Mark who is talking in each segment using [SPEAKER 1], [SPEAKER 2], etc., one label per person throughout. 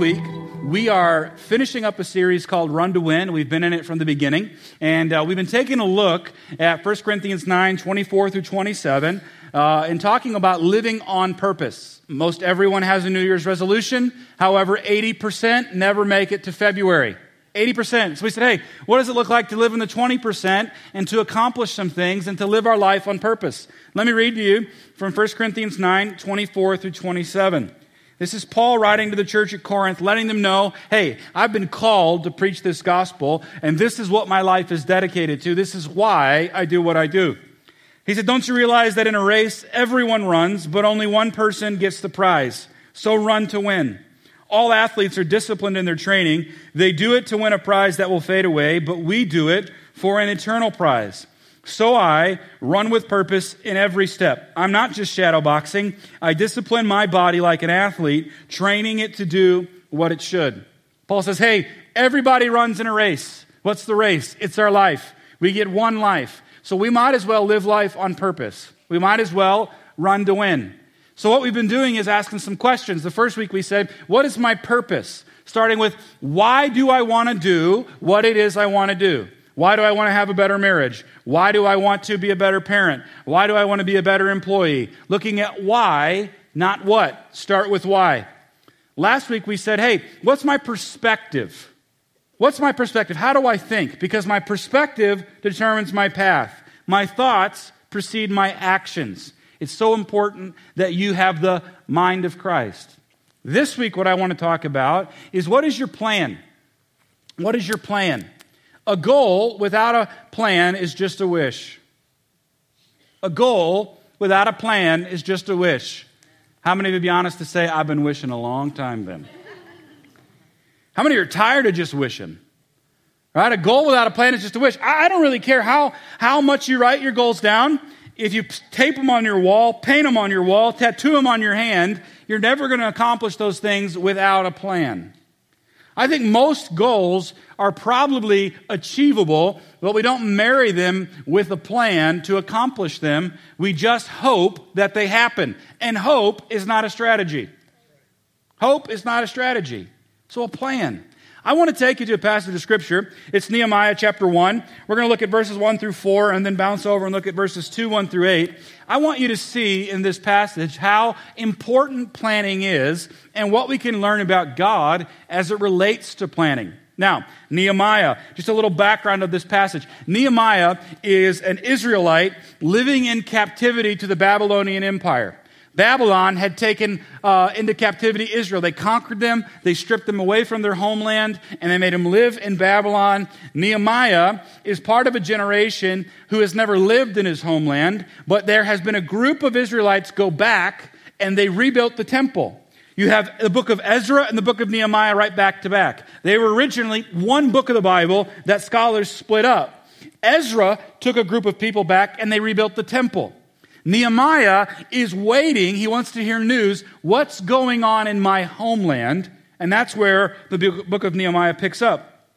[SPEAKER 1] week, we are finishing up a series called Run to Win. We've been in it from the beginning, and uh, we've been taking a look at 1 Corinthians 9 24 through 27 uh, and talking about living on purpose. Most everyone has a New Year's resolution. However, 80% never make it to February. 80%. So we said, hey, what does it look like to live in the 20% and to accomplish some things and to live our life on purpose? Let me read to you from 1 Corinthians 9 24 through 27. This is Paul writing to the church at Corinth, letting them know, hey, I've been called to preach this gospel, and this is what my life is dedicated to. This is why I do what I do. He said, Don't you realize that in a race, everyone runs, but only one person gets the prize? So run to win. All athletes are disciplined in their training. They do it to win a prize that will fade away, but we do it for an eternal prize. So I run with purpose in every step. I'm not just shadowboxing. I discipline my body like an athlete, training it to do what it should. Paul says, hey, everybody runs in a race. What's the race? It's our life. We get one life. So we might as well live life on purpose. We might as well run to win. So what we've been doing is asking some questions. The first week we said, what is my purpose? Starting with, why do I want to do what it is I want to do? Why do I want to have a better marriage? Why do I want to be a better parent? Why do I want to be a better employee? Looking at why, not what. Start with why. Last week we said, hey, what's my perspective? What's my perspective? How do I think? Because my perspective determines my path. My thoughts precede my actions. It's so important that you have the mind of Christ. This week, what I want to talk about is what is your plan? What is your plan? A goal without a plan is just a wish. A goal without a plan is just a wish. How many of you be honest to say, I've been wishing a long time then? How many are tired of just wishing? Right? A goal without a plan is just a wish. I don't really care how, how much you write your goals down. If you tape them on your wall, paint them on your wall, tattoo them on your hand, you're never going to accomplish those things without a plan. I think most goals are probably achievable, but we don't marry them with a plan to accomplish them. We just hope that they happen. And hope is not a strategy. Hope is not a strategy. So a plan. I want to take you to a passage of scripture. It's Nehemiah chapter 1. We're going to look at verses 1 through 4 and then bounce over and look at verses 2, 1 through 8. I want you to see in this passage how important planning is and what we can learn about God as it relates to planning. Now, Nehemiah, just a little background of this passage. Nehemiah is an Israelite living in captivity to the Babylonian Empire. Babylon had taken uh, into captivity Israel. They conquered them, they stripped them away from their homeland, and they made them live in Babylon. Nehemiah is part of a generation who has never lived in his homeland, but there has been a group of Israelites go back and they rebuilt the temple. You have the book of Ezra and the book of Nehemiah right back to back. They were originally one book of the Bible that scholars split up. Ezra took a group of people back and they rebuilt the temple. Nehemiah is waiting. He wants to hear news. What's going on in my homeland? And that's where the book of Nehemiah picks up.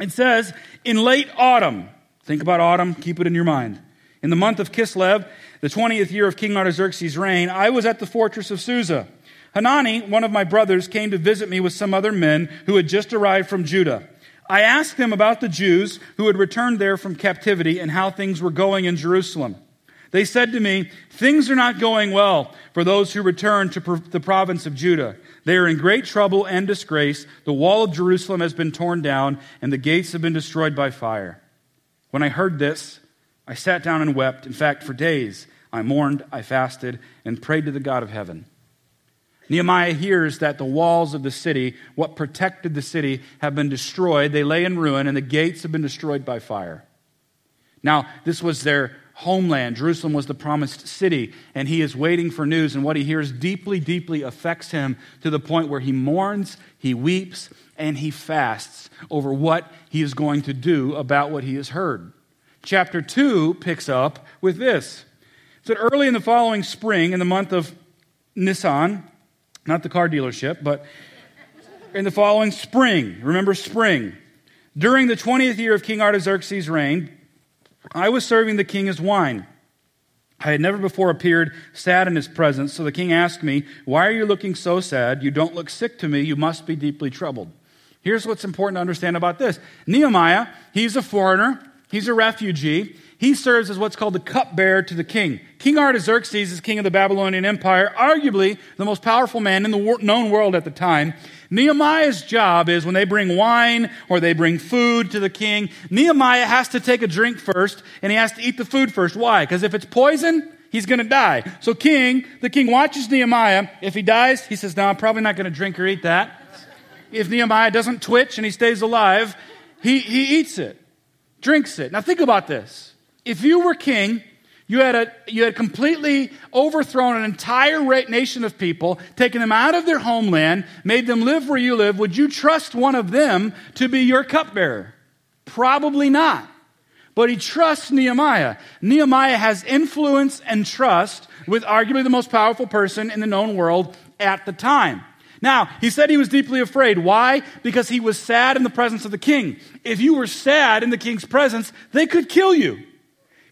[SPEAKER 1] It says, in late autumn, think about autumn, keep it in your mind. In the month of Kislev, the 20th year of King Artaxerxes' reign, I was at the fortress of Susa. Hanani, one of my brothers, came to visit me with some other men who had just arrived from Judah. I asked them about the Jews who had returned there from captivity and how things were going in Jerusalem. They said to me, Things are not going well for those who return to the province of Judah. They are in great trouble and disgrace. The wall of Jerusalem has been torn down, and the gates have been destroyed by fire. When I heard this, I sat down and wept. In fact, for days I mourned, I fasted, and prayed to the God of heaven. Nehemiah hears that the walls of the city, what protected the city, have been destroyed. They lay in ruin, and the gates have been destroyed by fire. Now, this was their homeland. Jerusalem was the promised city, and he is waiting for news, and what he hears deeply, deeply affects him to the point where he mourns, he weeps, and he fasts over what he is going to do about what he has heard. Chapter 2 picks up with this. said early in the following spring, in the month of Nisan, not the car dealership, but in the following spring, remember spring, during the 20th year of King Artaxerxes' reign, I was serving the king as wine. I had never before appeared sad in his presence, so the king asked me, Why are you looking so sad? You don't look sick to me. You must be deeply troubled. Here's what's important to understand about this Nehemiah, he's a foreigner, he's a refugee. He serves as what's called the cupbearer to the king. King Artaxerxes is king of the Babylonian Empire, arguably the most powerful man in the known world at the time. Nehemiah's job is when they bring wine or they bring food to the king, Nehemiah has to take a drink first and he has to eat the food first. Why? Because if it's poison, he's going to die. So king, the king watches Nehemiah. If he dies, he says, no, I'm probably not going to drink or eat that. If Nehemiah doesn't twitch and he stays alive, he, he eats it, drinks it. Now think about this. If you were king, you had, a, you had completely overthrown an entire nation of people, taken them out of their homeland, made them live where you live. Would you trust one of them to be your cupbearer? Probably not. But he trusts Nehemiah. Nehemiah has influence and trust with arguably the most powerful person in the known world at the time. Now, he said he was deeply afraid. Why? Because he was sad in the presence of the king. If you were sad in the king's presence, they could kill you.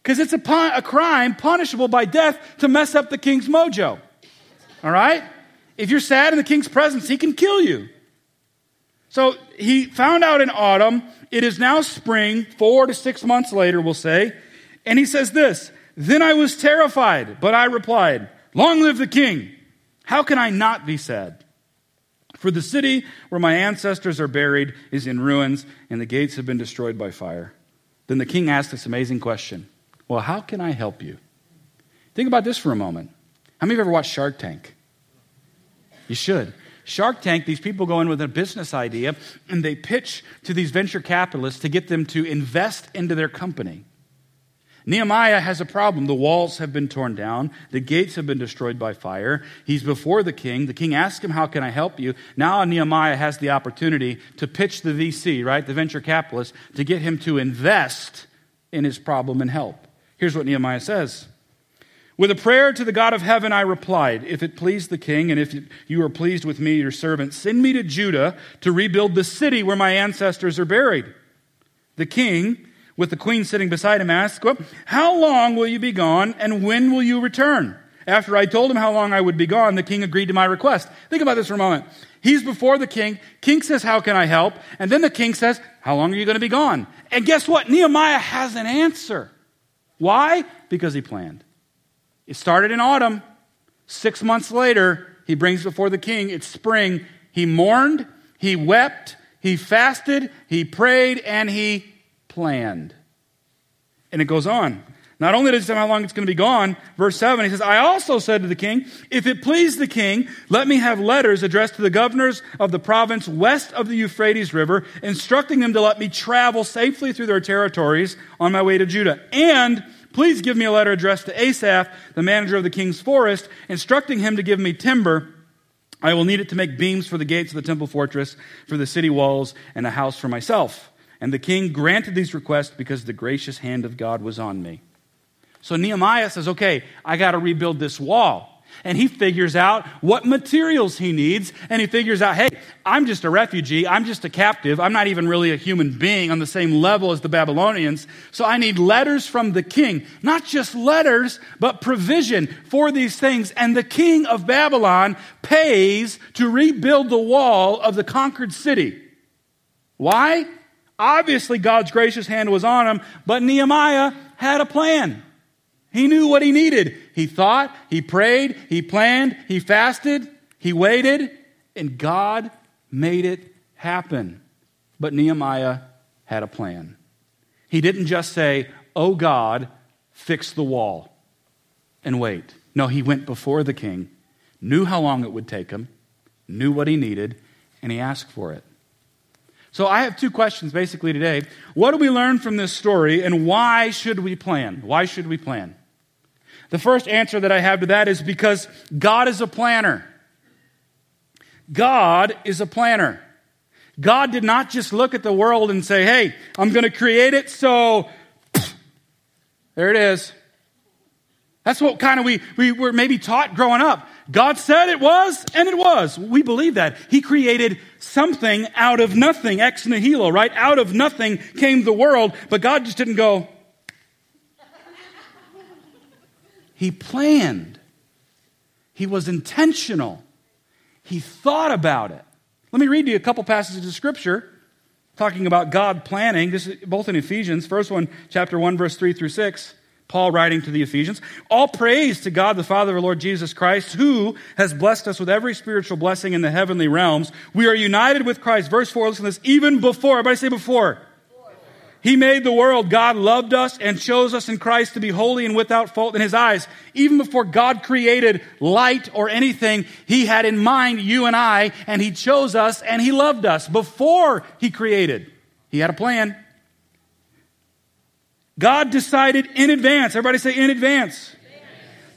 [SPEAKER 1] Because it's a, pun- a crime punishable by death to mess up the king's mojo. All right? If you're sad in the king's presence, he can kill you. So he found out in autumn. It is now spring, four to six months later, we'll say. And he says this Then I was terrified, but I replied, Long live the king! How can I not be sad? For the city where my ancestors are buried is in ruins, and the gates have been destroyed by fire. Then the king asked this amazing question well, how can I help you? Think about this for a moment. How many of you ever watched Shark Tank? You should. Shark Tank, these people go in with a business idea and they pitch to these venture capitalists to get them to invest into their company. Nehemiah has a problem. The walls have been torn down. The gates have been destroyed by fire. He's before the king. The king asks him, How can I help you? Now Nehemiah has the opportunity to pitch the VC, right, the venture capitalist, to get him to invest in his problem and help. Here's what Nehemiah says. With a prayer to the God of heaven, I replied, If it please the king, and if you are pleased with me, your servant, send me to Judah to rebuild the city where my ancestors are buried. The king, with the queen sitting beside him, asked, How long will you be gone, and when will you return? After I told him how long I would be gone, the king agreed to my request. Think about this for a moment. He's before the king. King says, How can I help? And then the king says, How long are you going to be gone? And guess what? Nehemiah has an answer. Why? Because he planned. It started in autumn. Six months later, he brings before the king. It's spring. He mourned, he wept, he fasted, he prayed, and he planned. And it goes on. Not only does he say how long it's going to be gone, verse 7, he says, I also said to the king, If it please the king, let me have letters addressed to the governors of the province west of the Euphrates River, instructing them to let me travel safely through their territories on my way to Judah. And please give me a letter addressed to Asaph, the manager of the king's forest, instructing him to give me timber. I will need it to make beams for the gates of the temple fortress, for the city walls, and a house for myself. And the king granted these requests because the gracious hand of God was on me. So Nehemiah says, okay, I got to rebuild this wall. And he figures out what materials he needs. And he figures out, hey, I'm just a refugee. I'm just a captive. I'm not even really a human being on the same level as the Babylonians. So I need letters from the king. Not just letters, but provision for these things. And the king of Babylon pays to rebuild the wall of the conquered city. Why? Obviously, God's gracious hand was on him, but Nehemiah had a plan. He knew what he needed. He thought, he prayed, he planned, he fasted, he waited, and God made it happen. But Nehemiah had a plan. He didn't just say, Oh God, fix the wall and wait. No, he went before the king, knew how long it would take him, knew what he needed, and he asked for it. So I have two questions basically today. What do we learn from this story, and why should we plan? Why should we plan? The first answer that I have to that is because God is a planner. God is a planner. God did not just look at the world and say, hey, I'm going to create it, so there it is. That's what kind of we, we were maybe taught growing up. God said it was, and it was. We believe that. He created something out of nothing, ex nihilo, right? Out of nothing came the world, but God just didn't go, He planned. He was intentional. He thought about it. Let me read you a couple passages of scripture talking about God planning. This is both in Ephesians. First one, chapter 1, verse 3 through 6. Paul writing to the Ephesians, all praise to God the Father of our Lord Jesus Christ, who has blessed us with every spiritual blessing in the heavenly realms. We are united with Christ. Verse 4, listen to this, even before, everybody say before. He made the world. God loved us and chose us in Christ to be holy and without fault in His eyes. Even before God created light or anything, He had in mind you and I, and He chose us and He loved us before He created. He had a plan. God decided in advance, everybody say in advance,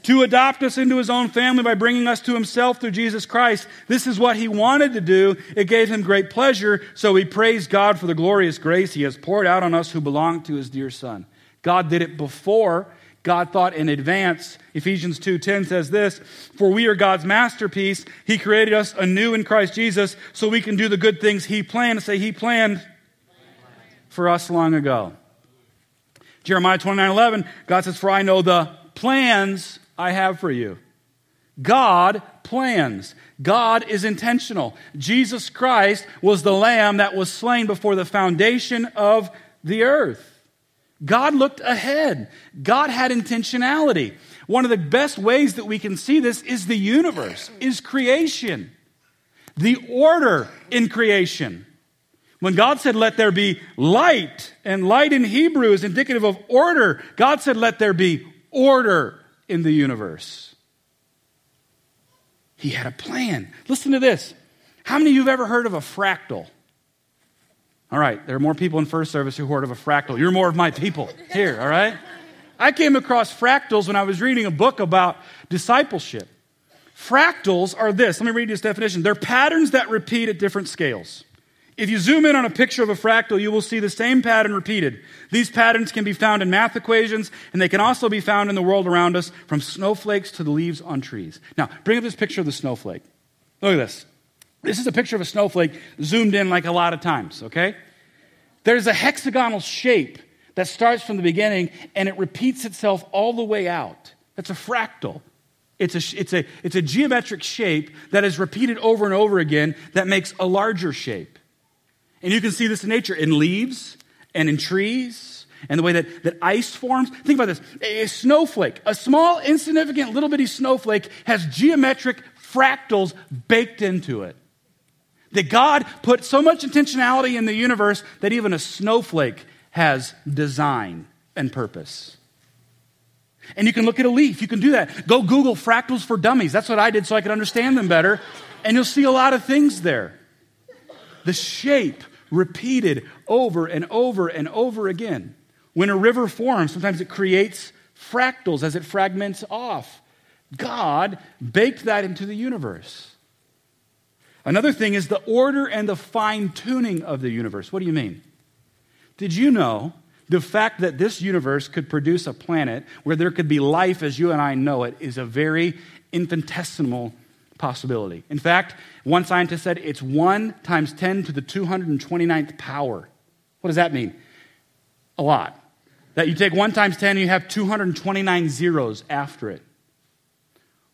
[SPEAKER 1] to adopt us into his own family by bringing us to himself through Jesus Christ. This is what he wanted to do. It gave him great pleasure, so we praise God for the glorious grace he has poured out on us who belong to his dear son. God did it before. God thought in advance. Ephesians 2:10 says this, "For we are God's masterpiece. He created us anew in Christ Jesus so we can do the good things he planned." Say he planned for us long ago. Jeremiah 29:11, God says, For I know the plans I have for you. God plans. God is intentional. Jesus Christ was the lamb that was slain before the foundation of the earth. God looked ahead. God had intentionality. One of the best ways that we can see this is the universe, is creation. The order in creation. When God said, let there be light, and light in Hebrew is indicative of order, God said, let there be order in the universe. He had a plan. Listen to this. How many of you have ever heard of a fractal? All right, there are more people in first service who heard of a fractal. You're more of my people here, all right? I came across fractals when I was reading a book about discipleship. Fractals are this. Let me read you this definition. They're patterns that repeat at different scales. If you zoom in on a picture of a fractal, you will see the same pattern repeated. These patterns can be found in math equations, and they can also be found in the world around us, from snowflakes to the leaves on trees. Now, bring up this picture of the snowflake. Look at this. This is a picture of a snowflake zoomed in like a lot of times, okay? There's a hexagonal shape that starts from the beginning and it repeats itself all the way out. That's a fractal. It's a, it's, a, it's a geometric shape that is repeated over and over again that makes a larger shape. And you can see this in nature, in leaves and in trees, and the way that, that ice forms. Think about this a snowflake, a small, insignificant, little bitty snowflake has geometric fractals baked into it. That God put so much intentionality in the universe that even a snowflake has design and purpose. And you can look at a leaf. You can do that. Go Google fractals for dummies. That's what I did so I could understand them better. And you'll see a lot of things there. The shape repeated over and over and over again. When a river forms, sometimes it creates fractals as it fragments off. God baked that into the universe. Another thing is the order and the fine tuning of the universe. What do you mean? Did you know the fact that this universe could produce a planet where there could be life as you and I know it is a very infinitesimal possibility. In fact, one scientist said it's 1 times 10 to the 229th power. What does that mean? A lot. That you take 1 times 10 and you have 229 zeros after it.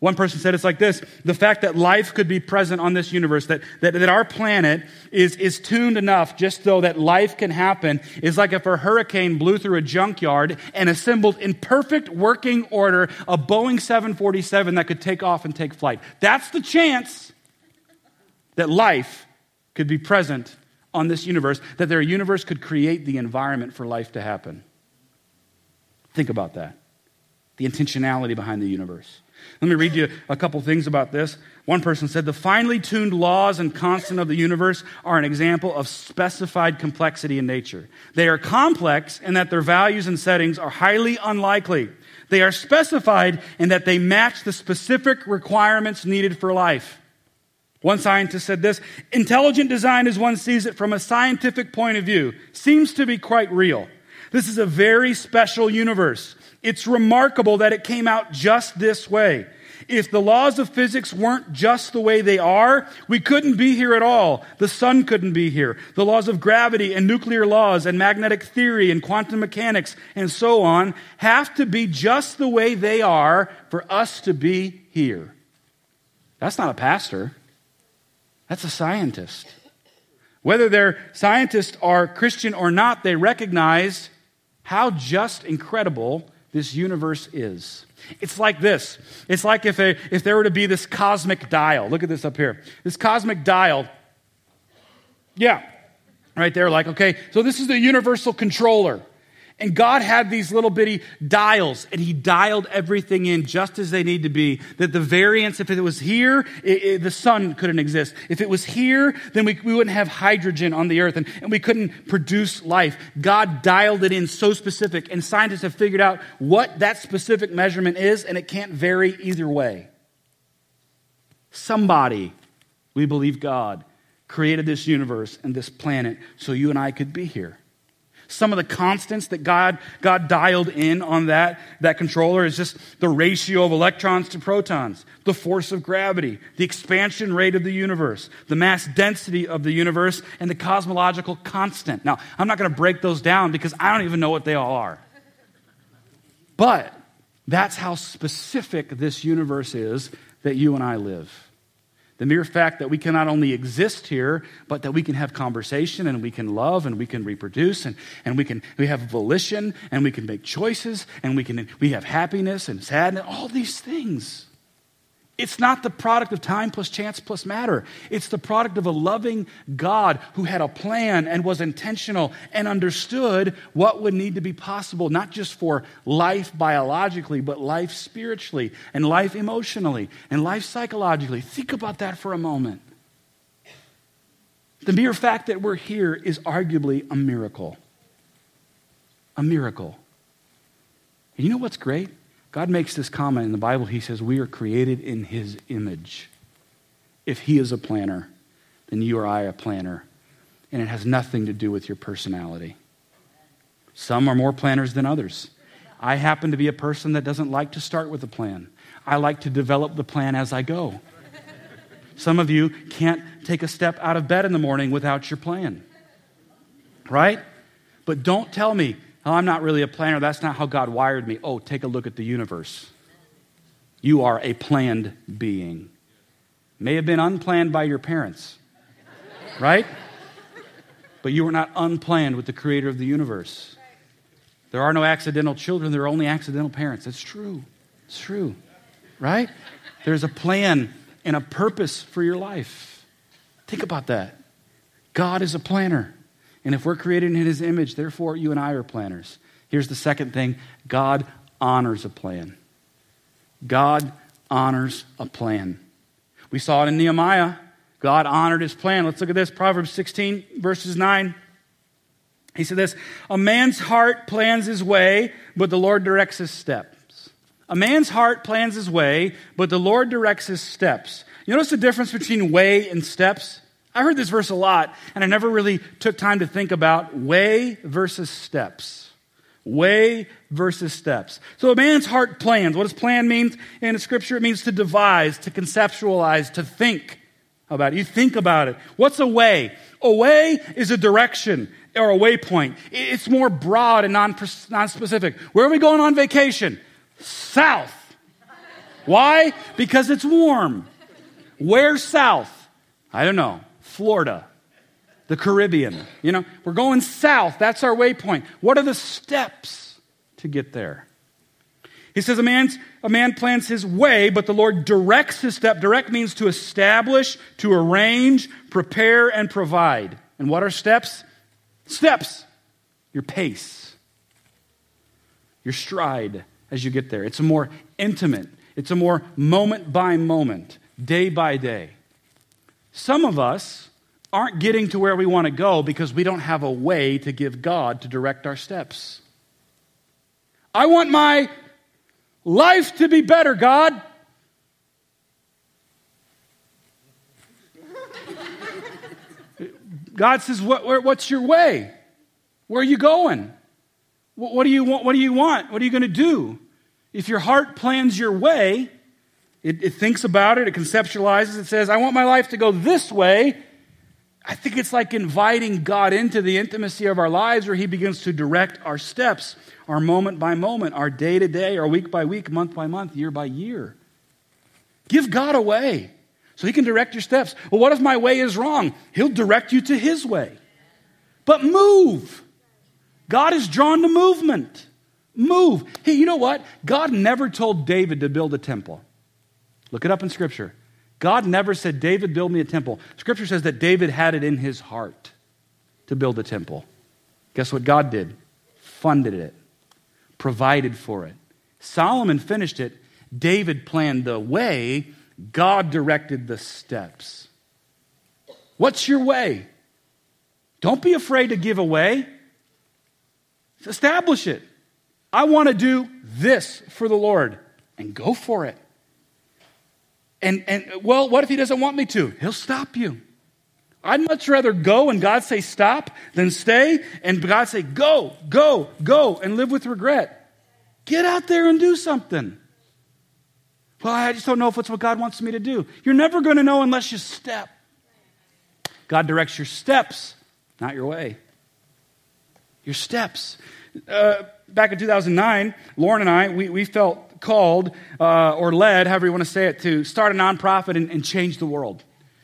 [SPEAKER 1] One person said it's like this the fact that life could be present on this universe, that, that, that our planet is, is tuned enough just so that life can happen, is like if a hurricane blew through a junkyard and assembled in perfect working order a Boeing 747 that could take off and take flight. That's the chance that life could be present on this universe, that their universe could create the environment for life to happen. Think about that the intentionality behind the universe. Let me read you a couple things about this. One person said, The finely tuned laws and constant of the universe are an example of specified complexity in nature. They are complex in that their values and settings are highly unlikely. They are specified in that they match the specific requirements needed for life. One scientist said this Intelligent design, as one sees it from a scientific point of view, seems to be quite real. This is a very special universe. It's remarkable that it came out just this way. If the laws of physics weren't just the way they are, we couldn't be here at all. The sun couldn't be here. The laws of gravity and nuclear laws and magnetic theory and quantum mechanics and so on have to be just the way they are for us to be here. That's not a pastor. That's a scientist. Whether their scientists are Christian or not, they recognize how just incredible this universe is. It's like this. It's like if, a, if there were to be this cosmic dial. Look at this up here. This cosmic dial. Yeah, right there. Like, okay, so this is the universal controller. And God had these little bitty dials, and He dialed everything in just as they need to be. That the variance, if it was here, it, it, the sun couldn't exist. If it was here, then we, we wouldn't have hydrogen on the earth, and, and we couldn't produce life. God dialed it in so specific, and scientists have figured out what that specific measurement is, and it can't vary either way. Somebody, we believe God, created this universe and this planet so you and I could be here. Some of the constants that God, God dialed in on that, that controller is just the ratio of electrons to protons, the force of gravity, the expansion rate of the universe, the mass density of the universe, and the cosmological constant. Now, I'm not going to break those down because I don't even know what they all are. But that's how specific this universe is that you and I live. The mere fact that we can not only exist here, but that we can have conversation and we can love and we can reproduce and, and we can we have volition and we can make choices and we can we have happiness and sadness, all these things. It's not the product of time plus chance plus matter. It's the product of a loving God who had a plan and was intentional and understood what would need to be possible, not just for life biologically, but life spiritually and life emotionally and life psychologically. Think about that for a moment. The mere fact that we're here is arguably a miracle. A miracle. And you know what's great? God makes this comment in the Bible. He says, We are created in His image. If He is a planner, then you or I are a planner. And it has nothing to do with your personality. Some are more planners than others. I happen to be a person that doesn't like to start with a plan, I like to develop the plan as I go. Some of you can't take a step out of bed in the morning without your plan. Right? But don't tell me Oh, I'm not really a planner. That's not how God wired me. Oh, take a look at the universe. You are a planned being. May have been unplanned by your parents, right? But you were not unplanned with the creator of the universe. There are no accidental children, there are only accidental parents. It's true. It's true, right? There's a plan and a purpose for your life. Think about that. God is a planner. And if we're created in his image, therefore you and I are planners. Here's the second thing God honors a plan. God honors a plan. We saw it in Nehemiah. God honored his plan. Let's look at this Proverbs 16, verses 9. He said this A man's heart plans his way, but the Lord directs his steps. A man's heart plans his way, but the Lord directs his steps. You notice the difference between way and steps? I heard this verse a lot, and I never really took time to think about way versus steps. Way versus steps. So a man's heart plans. What does plan mean in scripture? It means to devise, to conceptualize, to think about it. You think about it. What's a way? A way is a direction or a waypoint. It's more broad and non specific. Where are we going on vacation? South. Why? Because it's warm. Where south? I don't know. Florida, the Caribbean. You know, we're going south. That's our waypoint. What are the steps to get there? He says a, man's, a man plans his way, but the Lord directs his step. Direct means to establish, to arrange, prepare, and provide. And what are steps? Steps. Your pace, your stride as you get there. It's a more intimate, it's a more moment by moment, day by day. Some of us aren't getting to where we want to go because we don't have a way to give God to direct our steps. I want my life to be better, God. God says, what, What's your way? Where are you going? What, do you want? What do you want? What are you going to do? If your heart plans your way, It, it thinks about it, it conceptualizes, it says, I want my life to go this way. I think it's like inviting God into the intimacy of our lives where He begins to direct our steps, our moment by moment, our day to day, our week by week, month by month, year by year. Give God a way so He can direct your steps. Well, what if my way is wrong? He'll direct you to His way. But move. God is drawn to movement. Move. Hey, you know what? God never told David to build a temple. Look it up in Scripture. God never said, David, build me a temple. Scripture says that David had it in his heart to build a temple. Guess what God did? Funded it, provided for it. Solomon finished it. David planned the way, God directed the steps. What's your way? Don't be afraid to give away. Establish it. I want to do this for the Lord, and go for it. And, and well, what if he doesn't want me to? He'll stop you. I'd much rather go and God say stop than stay and God say go, go, go and live with regret. Get out there and do something. Well, I just don't know if it's what God wants me to do. You're never going to know unless you step. God directs your steps, not your way. Your steps. Uh, back in 2009, Lauren and I, we, we felt called uh, or led, however you want to say it, to start a nonprofit and, and change the world.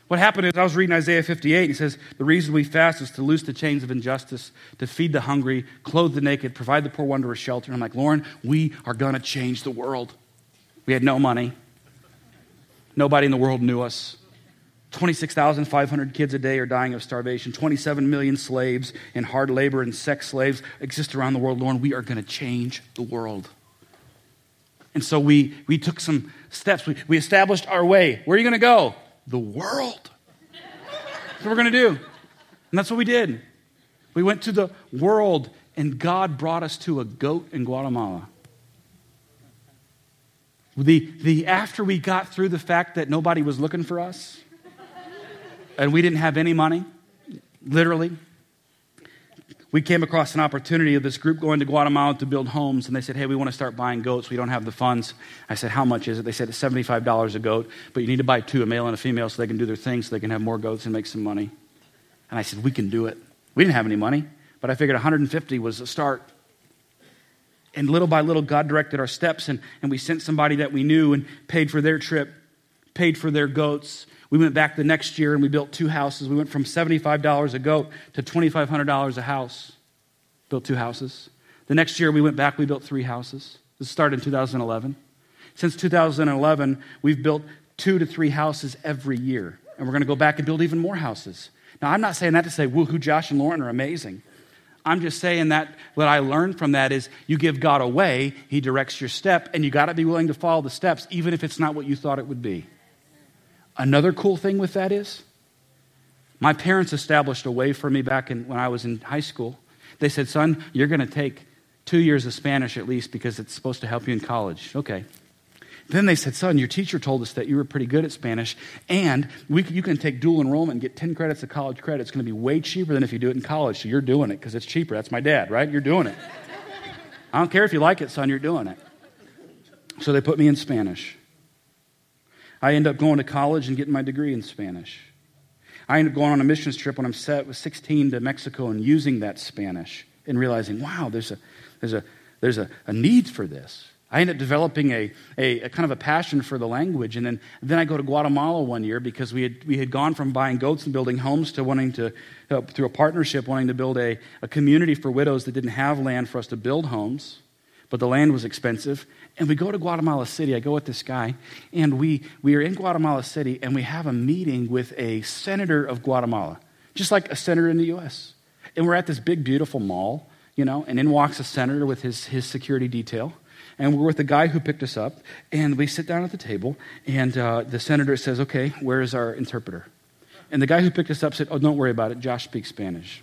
[SPEAKER 1] What happened is I was reading Isaiah 58, and he says, The reason we fast is to loose the chains of injustice, to feed the hungry, clothe the naked, provide the poor wanderer shelter. And I'm like, Lauren, we are going to change the world. We had no money. Nobody in the world knew us. 26,500 kids a day are dying of starvation. 27 million slaves in hard labor and sex slaves exist around the world. Lauren, we are going to change the world. And so we, we took some steps. We, we established our way. Where are you going to go? The world. That's what we're going to do. And that's what we did. We went to the world, and God brought us to a goat in Guatemala. The, the, after we got through the fact that nobody was looking for us, and we didn't have any money, literally, we came across an opportunity of this group going to Guatemala to build homes, and they said, Hey, we want to start buying goats. We don't have the funds. I said, How much is it? They said, It's $75 a goat, but you need to buy two, a male and a female, so they can do their thing, so they can have more goats and make some money. And I said, We can do it. We didn't have any money, but I figured 150 was a start. And little by little, God directed our steps, and, and we sent somebody that we knew and paid for their trip, paid for their goats, we went back the next year and we built two houses. We went from $75 a goat to $2,500 a house. Built two houses. The next year we went back, we built three houses. This started in 2011. Since 2011, we've built two to three houses every year. And we're going to go back and build even more houses. Now, I'm not saying that to say, woohoo, Josh and Lauren are amazing. I'm just saying that what I learned from that is you give God away, He directs your step, and you got to be willing to follow the steps, even if it's not what you thought it would be. Another cool thing with that is my parents established a way for me back in, when I was in high school. They said, Son, you're going to take two years of Spanish at least because it's supposed to help you in college. Okay. Then they said, Son, your teacher told us that you were pretty good at Spanish, and we, you can take dual enrollment and get 10 credits of college credit. It's going to be way cheaper than if you do it in college. So you're doing it because it's cheaper. That's my dad, right? You're doing it. I don't care if you like it, son, you're doing it. So they put me in Spanish. I end up going to college and getting my degree in Spanish. I end up going on a missions trip when I'm set with 16 to Mexico and using that Spanish and realizing, wow, there's a, there's a, there's a, a need for this. I end up developing a, a, a, kind of a passion for the language. And then, then I go to Guatemala one year because we had, we had gone from buying goats and building homes to wanting to, uh, through a partnership, wanting to build a, a community for widows that didn't have land for us to build homes but the land was expensive. And we go to Guatemala City. I go with this guy, and we, we are in Guatemala City, and we have a meeting with a senator of Guatemala, just like a senator in the U.S. And we're at this big, beautiful mall, you know, and in walks a senator with his, his security detail. And we're with the guy who picked us up, and we sit down at the table, and uh, the senator says, Okay, where is our interpreter? And the guy who picked us up said, Oh, don't worry about it. Josh speaks Spanish.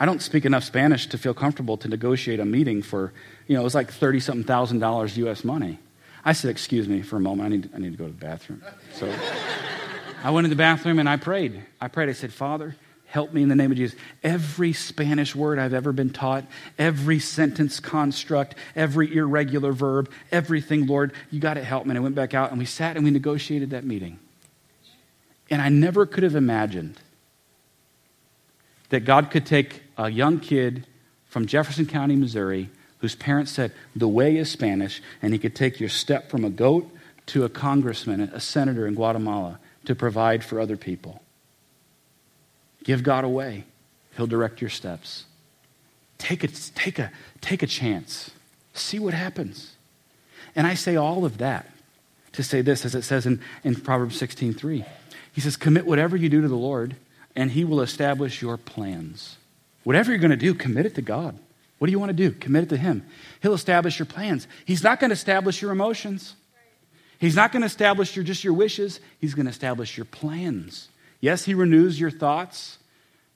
[SPEAKER 1] I don't speak enough Spanish to feel comfortable to negotiate a meeting for, you know, it was like 30 something thousand dollars US money. I said, Excuse me for a moment. I need, I need to go to the bathroom. So I went in the bathroom and I prayed. I prayed. I said, Father, Help me in the name of Jesus. Every Spanish word I've ever been taught, every sentence construct, every irregular verb, everything, Lord, you got to help me. And I went back out and we sat and we negotiated that meeting. And I never could have imagined that God could take a young kid from Jefferson County, Missouri, whose parents said, The way is Spanish, and he could take your step from a goat to a congressman, a senator in Guatemala to provide for other people. Give God a way, He'll direct your steps. Take a, take a, take a chance. See what happens. And I say all of that to say this, as it says in, in Proverbs 16 3. He says, Commit whatever you do to the Lord, and He will establish your plans. Whatever you're going to do, commit it to God. What do you want to do? Commit it to Him. He'll establish your plans. He's not going to establish your emotions. He's not going to establish your, just your wishes. He's going to establish your plans. Yes, He renews your thoughts.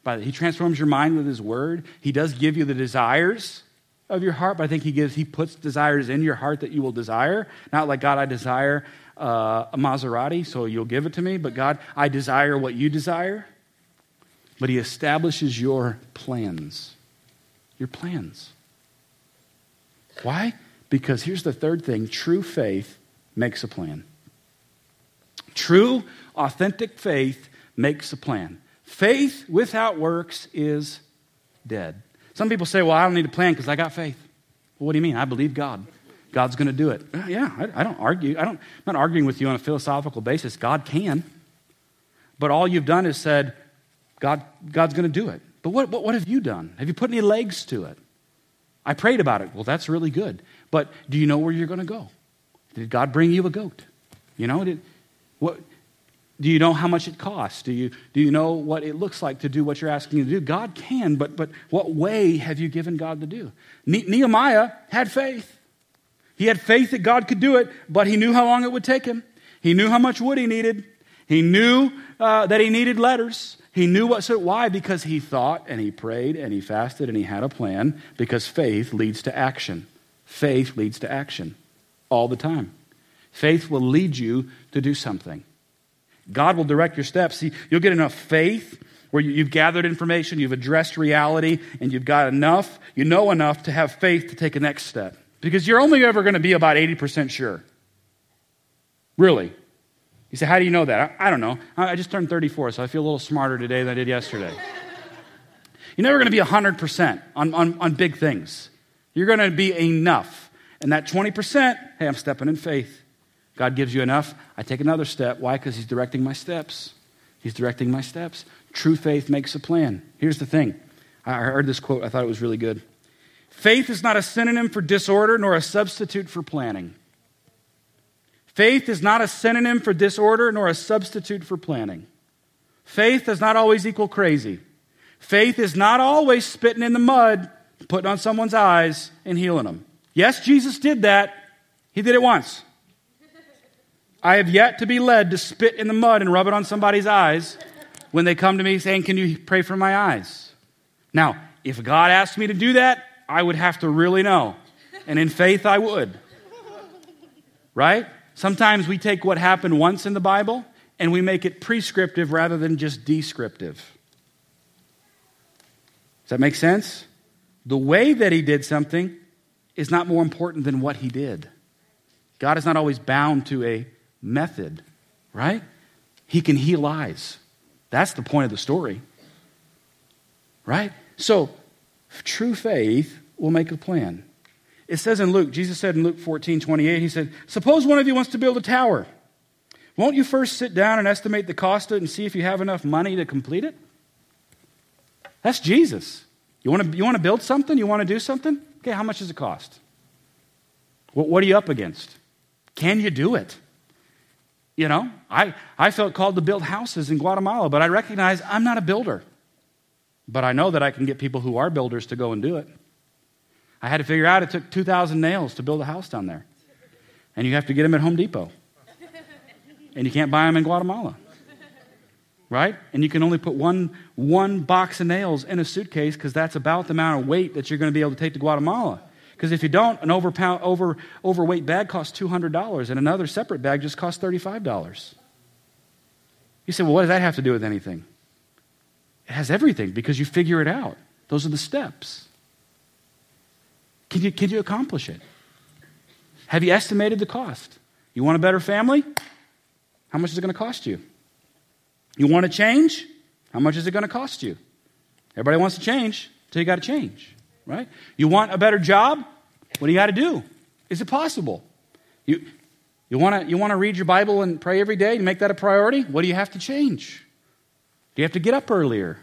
[SPEAKER 1] By, he transforms your mind with His Word. He does give you the desires of your heart, but I think He gives He puts desires in your heart that you will desire. Not like God, I desire uh, a Maserati, so you'll give it to me. But God, I desire what you desire. But He establishes your plans. Your plans. Why? Because here's the third thing true faith makes a plan. True, authentic faith makes a plan. Faith without works is dead. Some people say, Well, I don't need a plan because I got faith. Well, what do you mean? I believe God. God's going to do it. Uh, yeah, I, I don't argue. I don't, I'm not arguing with you on a philosophical basis. God can. But all you've done is said, God, God's going to do it. But what, what, what have you done? Have you put any legs to it? I prayed about it. Well, that's really good. But do you know where you're going to go? Did God bring you a goat? You know, did, what, do you know how much it costs? Do you, do you know what it looks like to do what you're asking you to do? God can, but, but what way have you given God to do? Ne- Nehemiah had faith. He had faith that God could do it, but he knew how long it would take him. He knew how much wood he needed. He knew uh, that he needed letters. He knew what, so why? Because he thought and he prayed and he fasted and he had a plan because faith leads to action. Faith leads to action all the time. Faith will lead you to do something. God will direct your steps. See, you'll get enough faith where you've gathered information, you've addressed reality, and you've got enough, you know enough to have faith to take a next step. Because you're only ever going to be about 80% sure. Really. You say, How do you know that? I, I don't know. I just turned 34, so I feel a little smarter today than I did yesterday. You're never going to be 100% on, on, on big things. You're going to be enough. And that 20%, hey, I'm stepping in faith. God gives you enough. I take another step. Why? Because He's directing my steps. He's directing my steps. True faith makes a plan. Here's the thing I heard this quote, I thought it was really good. Faith is not a synonym for disorder nor a substitute for planning. Faith is not a synonym for disorder nor a substitute for planning. Faith does not always equal crazy. Faith is not always spitting in the mud, putting on someone's eyes, and healing them. Yes, Jesus did that. He did it once. I have yet to be led to spit in the mud and rub it on somebody's eyes when they come to me saying, Can you pray for my eyes? Now, if God asked me to do that, I would have to really know. And in faith, I would. Right? Sometimes we take what happened once in the Bible and we make it prescriptive rather than just descriptive. Does that make sense? The way that he did something is not more important than what he did. God is not always bound to a method, right? He can heal eyes. That's the point of the story, right? So, true faith will make a plan. It says in Luke, Jesus said in Luke 14 28, He said, Suppose one of you wants to build a tower. Won't you first sit down and estimate the cost of it and see if you have enough money to complete it? That's Jesus. You want to, you want to build something? You want to do something? Okay, how much does it cost? What, what are you up against? Can you do it? You know, I, I felt called to build houses in Guatemala, but I recognize I'm not a builder. But I know that I can get people who are builders to go and do it. I had to figure out it took 2,000 nails to build a house down there. And you have to get them at Home Depot. And you can't buy them in Guatemala. Right? And you can only put one, one box of nails in a suitcase because that's about the amount of weight that you're going to be able to take to Guatemala. Because if you don't, an over, over, overweight bag costs $200 and another separate bag just costs $35. You say, well, what does that have to do with anything? It has everything because you figure it out. Those are the steps. Can you, can you accomplish it? Have you estimated the cost? You want a better family? How much is it going to cost you? You want to change? How much is it going to cost you? Everybody wants to change, so you got to change, right? You want a better job? What do you got to do? Is it possible? You, you want to you read your Bible and pray every day and make that a priority? What do you have to change? Do you have to get up earlier?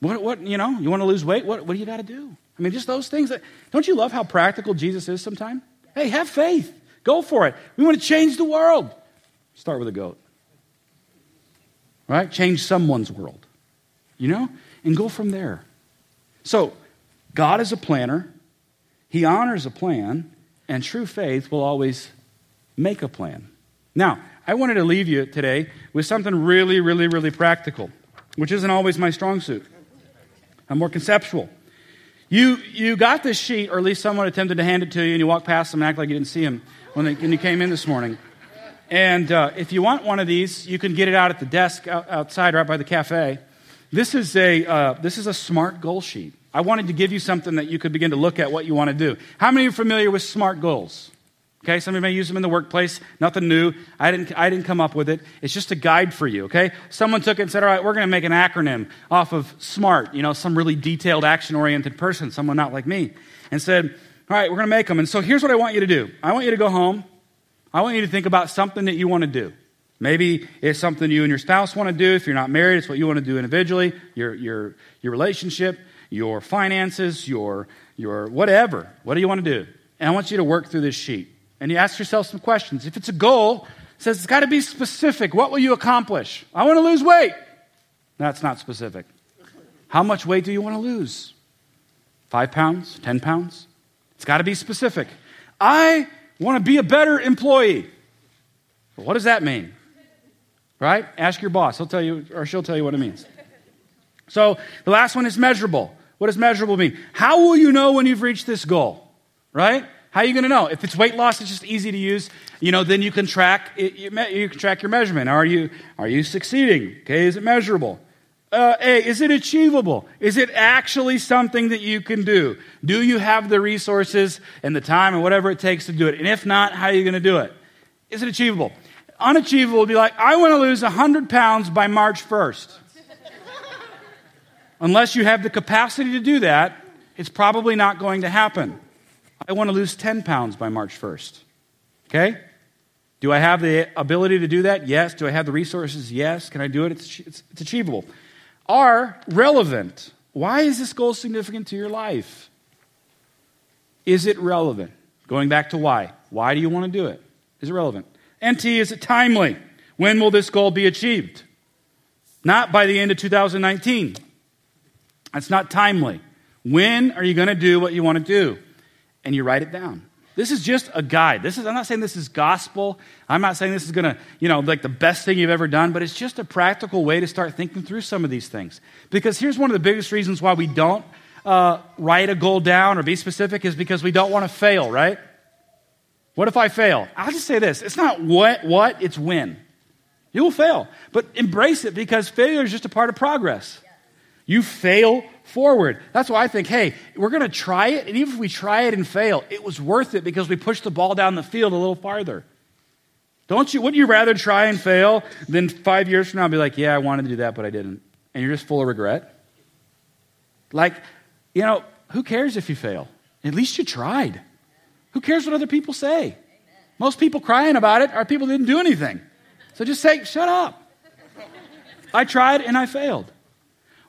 [SPEAKER 1] What, what you know, you want to lose weight? What, what do you got to do? I mean, just those things. That, don't you love how practical Jesus is sometimes? Hey, have faith. Go for it. We want to change the world. Start with a goat. Right? Change someone's world. You know? And go from there. So, God is a planner. He honors a plan, and true faith will always make a plan. Now, I wanted to leave you today with something really, really, really practical, which isn't always my strong suit. I'm more conceptual. You, you got this sheet, or at least someone attempted to hand it to you, and you walked past them and act like you didn't see them when, they, when you came in this morning. And uh, if you want one of these, you can get it out at the desk outside right by the cafe. This is, a, uh, this is a SMART goal sheet. I wanted to give you something that you could begin to look at what you want to do. How many are familiar with SMART goals? Okay, some of you may use them in the workplace. Nothing new. I didn't, I didn't come up with it. It's just a guide for you, okay? Someone took it and said, all right, we're going to make an acronym off of SMART, you know, some really detailed, action oriented person, someone not like me, and said, all right, we're going to make them. And so here's what I want you to do I want you to go home. I want you to think about something that you want to do. Maybe it's something you and your spouse want to do. If you're not married, it's what you want to do individually, your, your, your relationship, your finances, your, your whatever. What do you want to do? And I want you to work through this sheet and you ask yourself some questions. If it's a goal, it says it's got to be specific. What will you accomplish? I want to lose weight. That's not specific. How much weight do you want to lose? Five pounds? Ten pounds? It's got to be specific. I want to be a better employee. what does that mean? Right? Ask your boss. He'll tell you, or she'll tell you what it means. So the last one is measurable. What does measurable mean? How will you know when you've reached this goal? Right? How are you going to know? If it's weight loss, it's just easy to use. You know, then you can track it, you, you, can track your measurement. Are you are you succeeding? Okay, is it measurable? Uh, a, is it achievable? Is it actually something that you can do? Do you have the resources and the time and whatever it takes to do it? And if not, how are you going to do it? Is it achievable? Unachievable would be like, I want to lose 100 pounds by March 1st. Unless you have the capacity to do that, it's probably not going to happen. I want to lose 10 pounds by March 1st. Okay? Do I have the ability to do that? Yes. Do I have the resources? Yes. Can I do it? It's, it's, it's achievable. Are relevant. Why is this goal significant to your life? Is it relevant? Going back to why. Why do you want to do it? Is it relevant? NT, is it timely? When will this goal be achieved? Not by the end of 2019. That's not timely. When are you going to do what you want to do? And you write it down. This is just a guide. This is, I'm not saying this is gospel. I'm not saying this is going to, you know, like the best thing you've ever done, but it's just a practical way to start thinking through some of these things. Because here's one of the biggest reasons why we don't uh, write a goal down or be specific is because we don't want to fail, right? What if I fail? I'll just say this it's not what, what, it's when. You will fail, but embrace it because failure is just a part of progress. You fail forward. That's why I think, hey, we're going to try it. And even if we try it and fail, it was worth it because we pushed the ball down the field a little farther. Don't you, wouldn't you rather try and fail than five years from now be like, yeah, I wanted to do that, but I didn't? And you're just full of regret? Like, you know, who cares if you fail? At least you tried. Who cares what other people say? Most people crying about it are people who didn't do anything. So just say, shut up. I tried and I failed.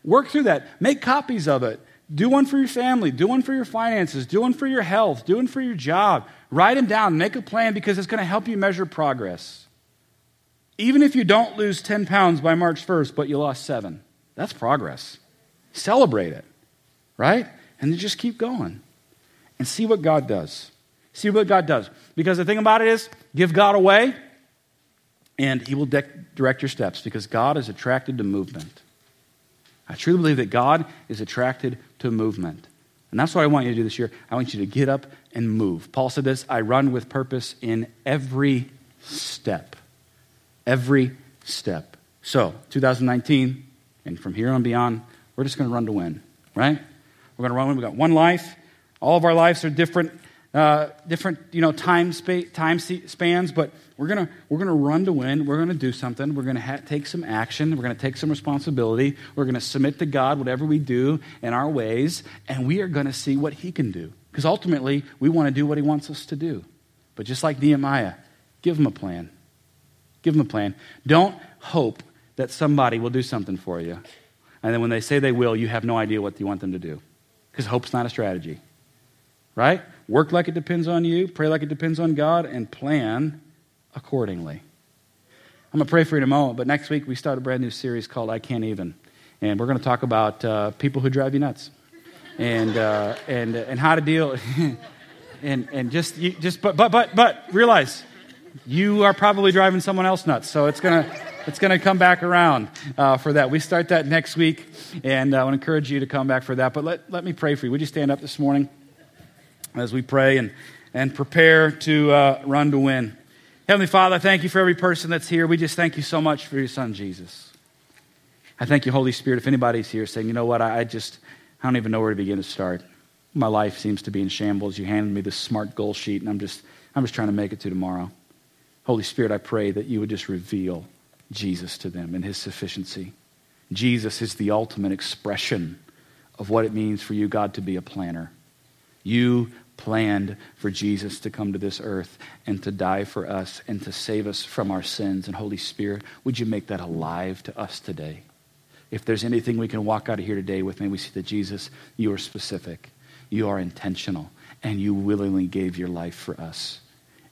[SPEAKER 1] Work through that. Make copies of it. Do one for your family. Do one for your finances. Do one for your health. Do one for your job. Write them down. Make a plan because it's going to help you measure progress. Even if you don't lose 10 pounds by March 1st, but you lost seven, that's progress. Celebrate it, right? And then just keep going and see what God does. See what God does. Because the thing about it is, give God away, and He will de- direct your steps because God is attracted to movement. I truly believe that God is attracted to movement. And that's what I want you to do this year. I want you to get up and move. Paul said this I run with purpose in every step. Every step. So, 2019, And from here on beyond, we're just going to run to win, right? We're going to run. We've got one life. All of our lives are different, uh, different, you know, time, spa- time spans, but we're to we're gonna run to win. We're to do something. We're to ha- take some action. We're to take some responsibility. We're to submit to God whatever we do in our ways, and we are to see what He can do. Because ultimately, we want to do what He wants us to do. But just like Nehemiah, give Him a plan. Give Him a plan. Don't hope that somebody will do something for you. And then when they say they will, you have no idea what you want them to do. Because hope's not a strategy. Right? Work like it depends on you, pray like it depends on God, and plan accordingly. I'm going to pray for you in a moment, but next week we start a brand new series called I Can't Even. And we're going to talk about uh, people who drive you nuts and, uh, and, and how to deal. and, and just, you, just but, but, but, but realize you are probably driving someone else nuts. So it's going to it's going to come back around uh, for that. We start that next week, and uh, I to encourage you to come back for that. But let, let me pray for you. Would you stand up this morning as we pray and, and prepare to uh, run to win? Heavenly Father, I thank you for every person that's here. We just thank you so much for your son, Jesus. I thank you, Holy Spirit. If anybody's here saying, you know what, I, I just, I don't even know where to begin to start. My life seems to be in shambles. You handed me this smart goal sheet, and I'm just, I'm just trying to make it to tomorrow. Holy Spirit, I pray that you would just reveal Jesus to them and his sufficiency. Jesus is the ultimate expression of what it means for you, God, to be a planner. You planned for Jesus to come to this earth and to die for us and to save us from our sins. And Holy Spirit, would you make that alive to us today? If there's anything we can walk out of here today with, may we see that Jesus, you are specific, you are intentional, and you willingly gave your life for us.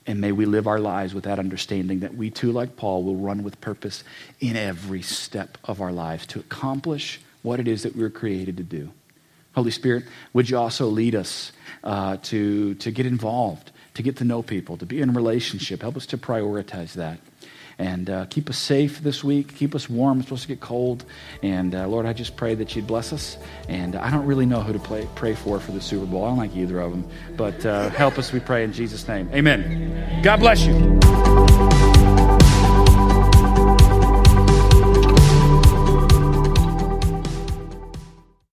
[SPEAKER 1] And may we live our lives with that understanding that we too, like Paul, will run with purpose in every step of our lives to accomplish what it is that we were created to do. Holy Spirit, would you also lead us uh, to, to get involved, to get to know people, to be in relationship? Help us to prioritize that. And uh, keep us safe this week. Keep us warm. It's supposed to get cold. And uh, Lord, I just pray that you'd bless us. And I don't really know who to play, pray for for the Super Bowl. I don't like either of them. But uh, help us, we pray in Jesus' name. Amen. God bless you.